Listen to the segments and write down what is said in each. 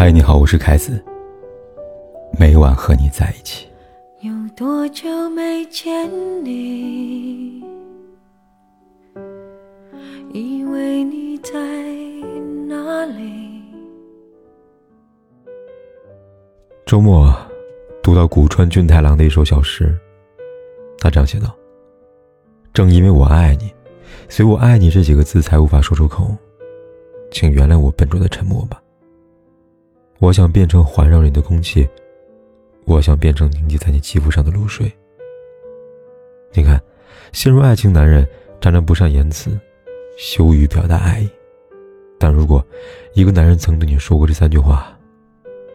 嗨，你好，我是凯子。每晚和你在一起。有多久没见你？以为你在哪里？周末读到古川俊太郎的一首小诗，他这样写道：“正因为我爱你，所以我爱你这几个字才无法说出口，请原谅我笨拙的沉默吧。我想变成环绕你的空气。”我想变成凝结在你肌肤上的露水。你看，陷入爱情男人常常不善言辞，羞于表达爱意。但如果一个男人曾对你说过这三句话，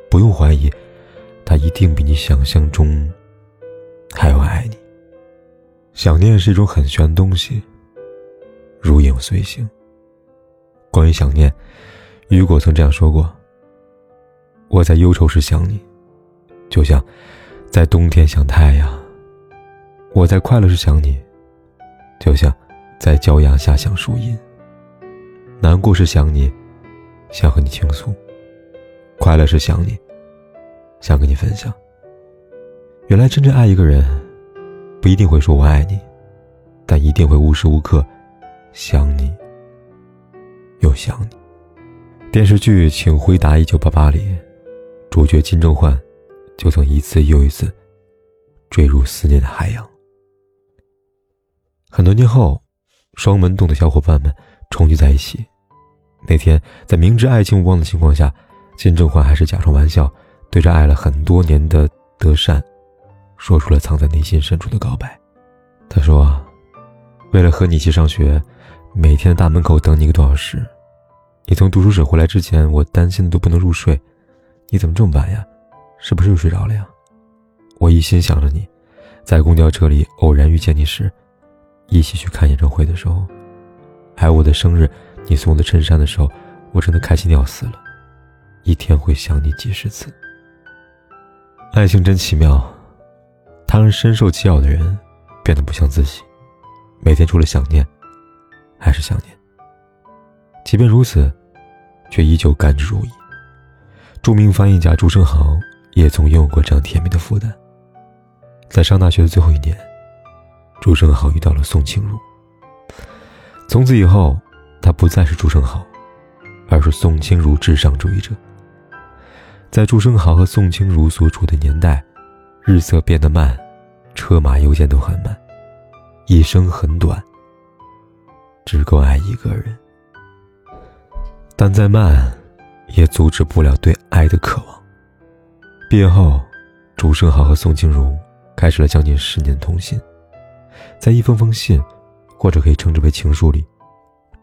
不用怀疑，他一定比你想象中还要爱你。想念是一种很玄的东西，如影随形。关于想念，雨果曾这样说过：“我在忧愁时想你。”就像，在冬天想太阳；我在快乐时想你，就像在骄阳下想树荫。难过时想你，想和你倾诉；快乐时想你，想跟你分享。原来真正爱一个人，不一定会说我爱你，但一定会无时无刻想你，又想你。电视剧《请回答一九八八》里，主角金正焕。就曾一次又一次坠入思念的海洋。很多年后，双门洞的小伙伴们重聚在一起。那天，在明知爱情无望的情况下，金正焕还是假装玩笑，对着爱了很多年的德善，说出了藏在内心深处的告白。他说：“为了和你一起上学，每天在大门口等你一个多小时。你从读书室回来之前，我担心的都不能入睡。你怎么这么晚呀？”是不是又睡着了呀？我一心想着你，在公交车里偶然遇见你时，一起去看演唱会的时候，还有我的生日，你送我的衬衫的时候，我真的开心的要死了，一天会想你几十次。爱情真奇妙，它让深受其扰的人变得不像自己，每天除了想念，还是想念。即便如此，却依旧甘之如饴。著名翻译家朱生豪。也曾拥有过这样甜蜜的负担。在上大学的最后一年，朱生豪遇到了宋清如。从此以后，他不再是朱生豪，而是宋清如至上主义者。在朱生豪和宋清如所处的年代，日色变得慢，车马邮件都很慢，一生很短，只够爱一个人。但再慢，也阻止不了对爱的渴望。毕业后，朱生豪和宋静如开始了将近十年的通信。在一封封信，或者可以称之为情书里，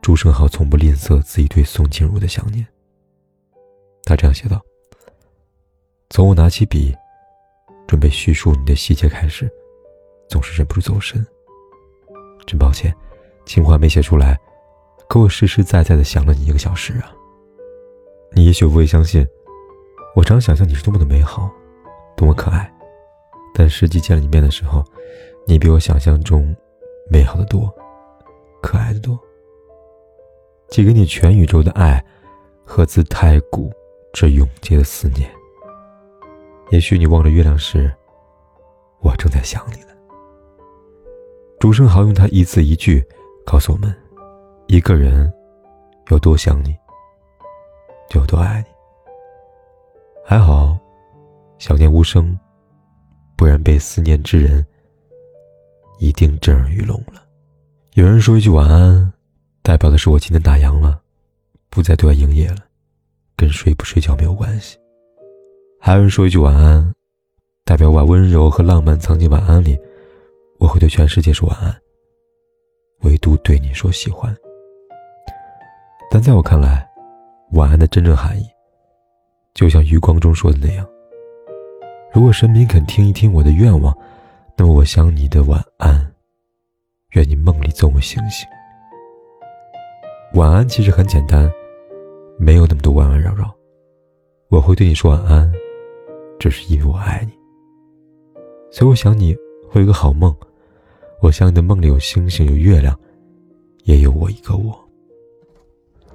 朱生豪从不吝啬自己对宋静如的想念。他这样写道：“从我拿起笔，准备叙述你的细节开始，总是忍不住走神。真抱歉，情话没写出来，可我实实在在的想了你一个小时啊。你也许不会相信。”我常想象你是多么的美好，多么可爱，但实际见了你面的时候，你比我想象中美好的多，可爱的多。寄给你全宇宙的爱，和自太古至永劫的思念。也许你望着月亮时，我正在想你呢。朱生豪用他一字一句告诉我们：一个人有多想你，有多爱你。还好，想念无声，不然被思念之人一定震耳欲聋了。有人说一句晚安，代表的是我今天打烊了，不再对外营业了，跟睡不睡觉没有关系。还有人说一句晚安，代表把温柔和浪漫藏进晚安里，我会对全世界说晚安，唯独对你说喜欢。但在我看来，晚安的真正含义。就像余光中说的那样，如果神明肯听一听我的愿望，那么我想你的晚安，愿你梦里总有星星。晚安其实很简单，没有那么多弯弯绕绕。我会对你说晚安，只是因为我爱你。所以我想你会有个好梦，我想你的梦里有星星，有月亮，也有我一个我。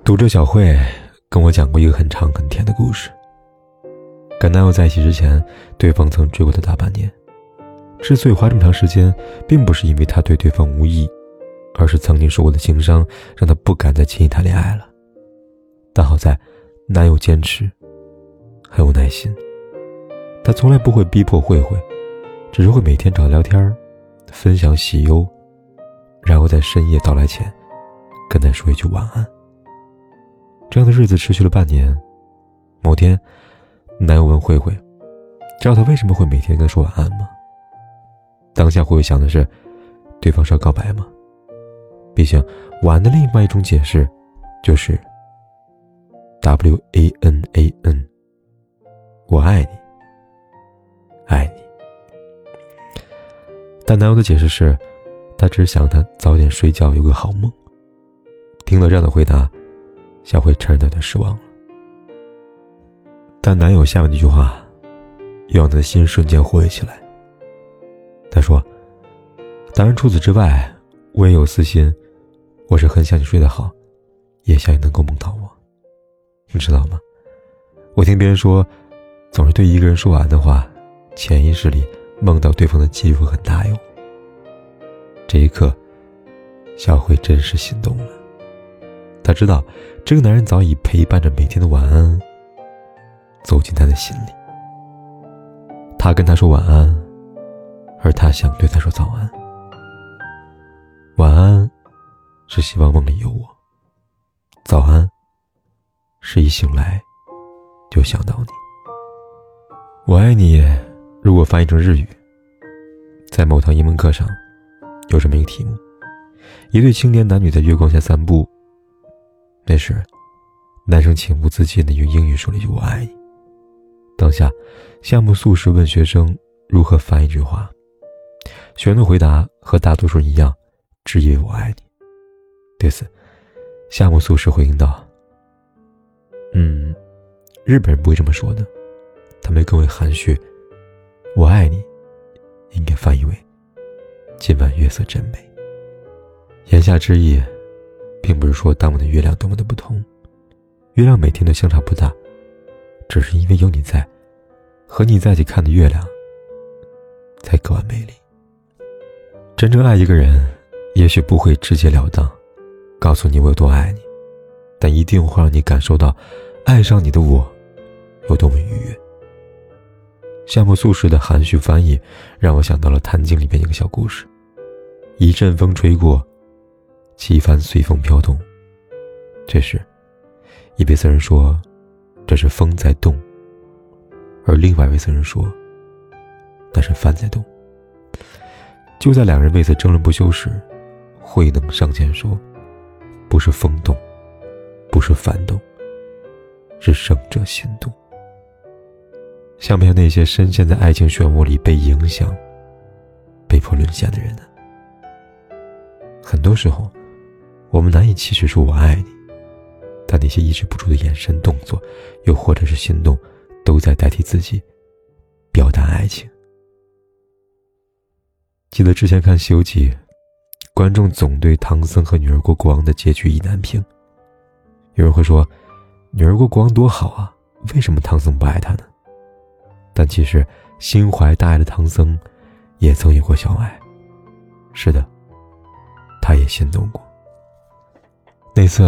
读者小慧跟我讲过一个很长很甜的故事。跟男友在一起之前，对方曾追过她大半年。之所以花这么长时间，并不是因为他对对方无意，而是曾经受过的情伤让他不敢再轻易谈恋爱了。但好在，男友坚持，很有耐心。他从来不会逼迫慧慧，只是会每天找她聊天，分享喜忧，然后在深夜到来前，跟她说一句晚安。这样的日子持续了半年。某天，男友问慧慧：“知道他为什么会每天跟她说晚安吗？”当下慧慧想的是，对方是要告白吗？毕竟，晚安的另外一种解释，就是 W A N A N，我爱你，爱你。但男友的解释是，他只想他早点睡觉，有个好梦。听了这样的回答，小慧承认有点失望了。但男友下面那句话，又让她的心瞬间活跃起来。他说：“当然，除此之外，我也有私心。我是很想你睡得好，也想你能够梦到我。你知道吗？我听别人说，总是对一个人说完的话，潜意识里梦到对方的几率会很大哟。这一刻，小慧真是心动了。她知道，这个男人早已陪伴着每天的晚安，走进她的心里。他跟她说晚安。”而他想对他说早安，晚安，是希望梦里有我；早安，是一醒来就想到你。我爱你，如果翻译成日语，在某堂英文课上，有这么一个题目：一对青年男女在月光下散步。那时，男生情不自禁的用英语说了一句“我爱你”。当下，夏目漱石问学生如何翻译这句话。学生的回答和大多数人一样，只以为我爱你。对此，夏目漱石回应道：“嗯，日本人不会这么说的，他们更为含蓄。我爱你，应该翻译为今晚月色真美。言下之意，并不是说当晚的月亮多么的不同，月亮每天都相差不大，只是因为有你在，和你在一起看的月亮，才格外美丽。”真正爱一个人，也许不会直截了当，告诉你我有多爱你，但一定会让你感受到，爱上你的我，有多么愉悦。夏目漱石的含蓄翻译，让我想到了《坛经》里边一个小故事：一阵风吹过，旗帆随风飘动。这时，一位僧人说：“这是风在动。”而另外一位僧人说：“那是帆在动。”就在两人为此争论不休时，慧能上前说：“不是风动，不是幡动，是圣者心动。”像不像那些深陷在爱情漩涡里被影响、被迫沦陷的人呢？很多时候，我们难以启齿说“我爱你”，但那些抑制不住的眼神、动作，又或者是行动，都在代替自己表达爱情。记得之前看《西游记》，观众总对唐僧和女儿国国王的结局意难平。有人会说，女儿国国王多好啊，为什么唐僧不爱他呢？但其实，心怀大爱的唐僧，也曾有过小爱。是的，他也心动过。那次，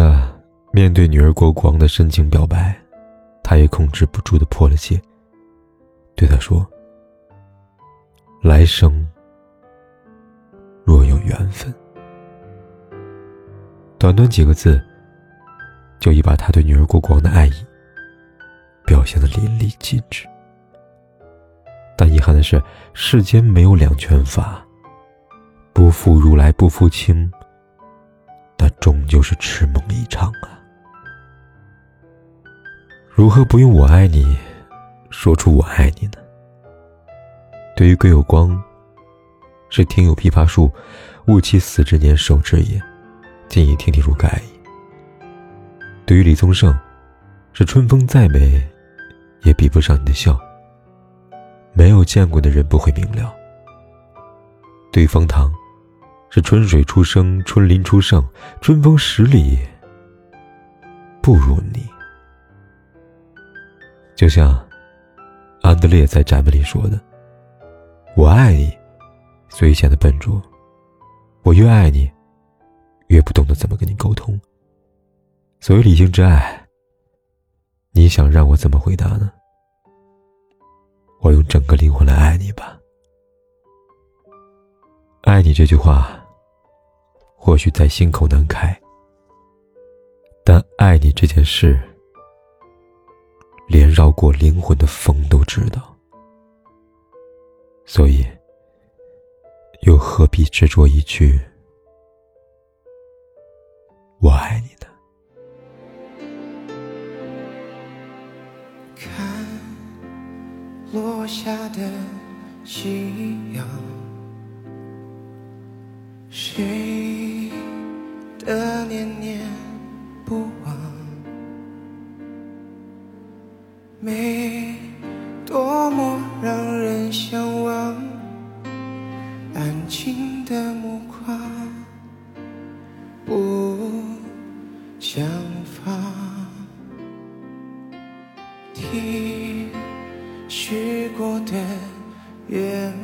面对女儿国国王的深情表白，他也控制不住的破了戒，对他说：“来生。”若有缘分，短短几个字，就已把他对女儿国王的爱意表现的淋漓尽致。但遗憾的是，世间没有两全法，不负如来不负卿，那终究是痴梦一场啊！如何不用“我爱你”说出“我爱你”呢？对于葛有光。是听有枇杷树，吾其死之年守之也，今以亭亭如盖矣。对于李宗盛，是春风再美，也比不上你的笑。没有见过的人不会明了。对方糖，是春水初生，春林初盛，春风十里不如你。就像安德烈在展文里说的：“我爱你，所以显得笨拙，我越爱你，越不懂得怎么跟你沟通。所谓理性之爱，你想让我怎么回答呢？我用整个灵魂来爱你吧。爱你这句话，或许在心口难开，但爱你这件事。”连绕过灵魂的风都知道，所以又何必执着一句“我爱你”呢？看落下的夕阳，谁的念念不忘？美，多么让人向往。安静的目光，不想放。听许过的愿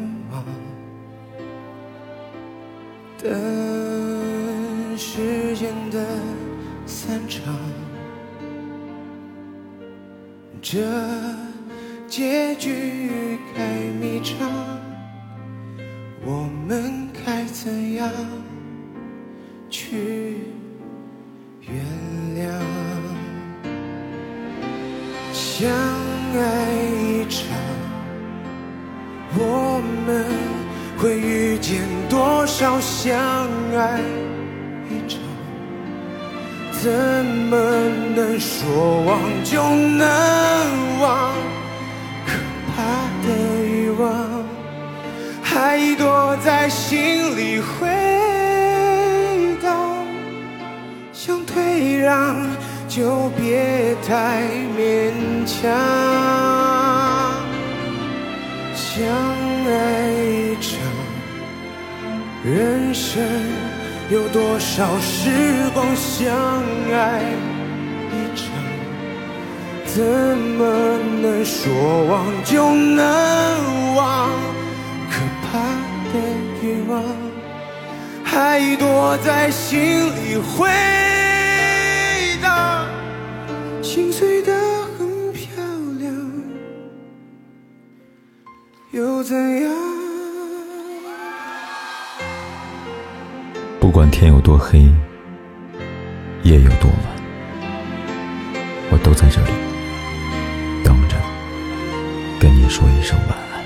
这结局该迷场，我们该怎样去原谅？相爱一场，我们会遇见多少相爱？怎么能说忘就能忘？可怕的欲望还躲在心里回荡，想退让就别太勉强。相爱一场，人生。有多少时光相爱一场，怎么能说忘就能忘？可怕的欲望还躲在心里回荡，心碎管天有多黑，夜有多晚，我都在这里等着跟你说一声晚安。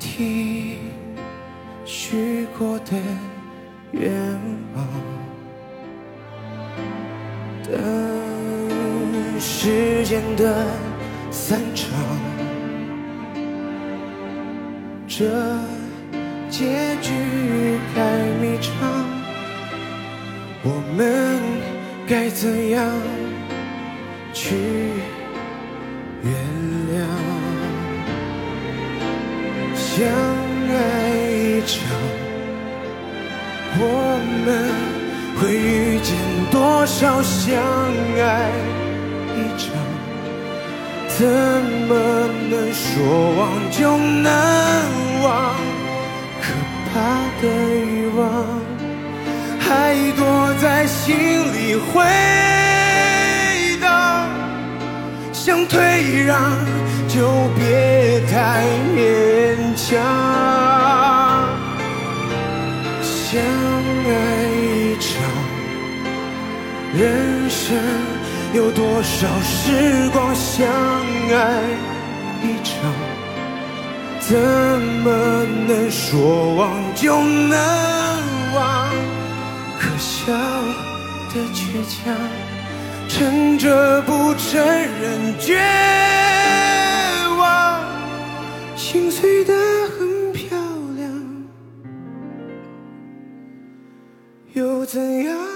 听许过的愿望，等时间的散场，这。结局太迷场，我们该怎样去原谅？相爱一场，我们会遇见多少相爱一场？怎么能说忘就能忘？他的欲望还躲在心里回荡，想退让就别太勉强。相爱一场，人生有多少时光相爱？怎么能说忘就能忘？可笑的倔强，撑着不承认绝望，心碎的很漂亮，又怎样？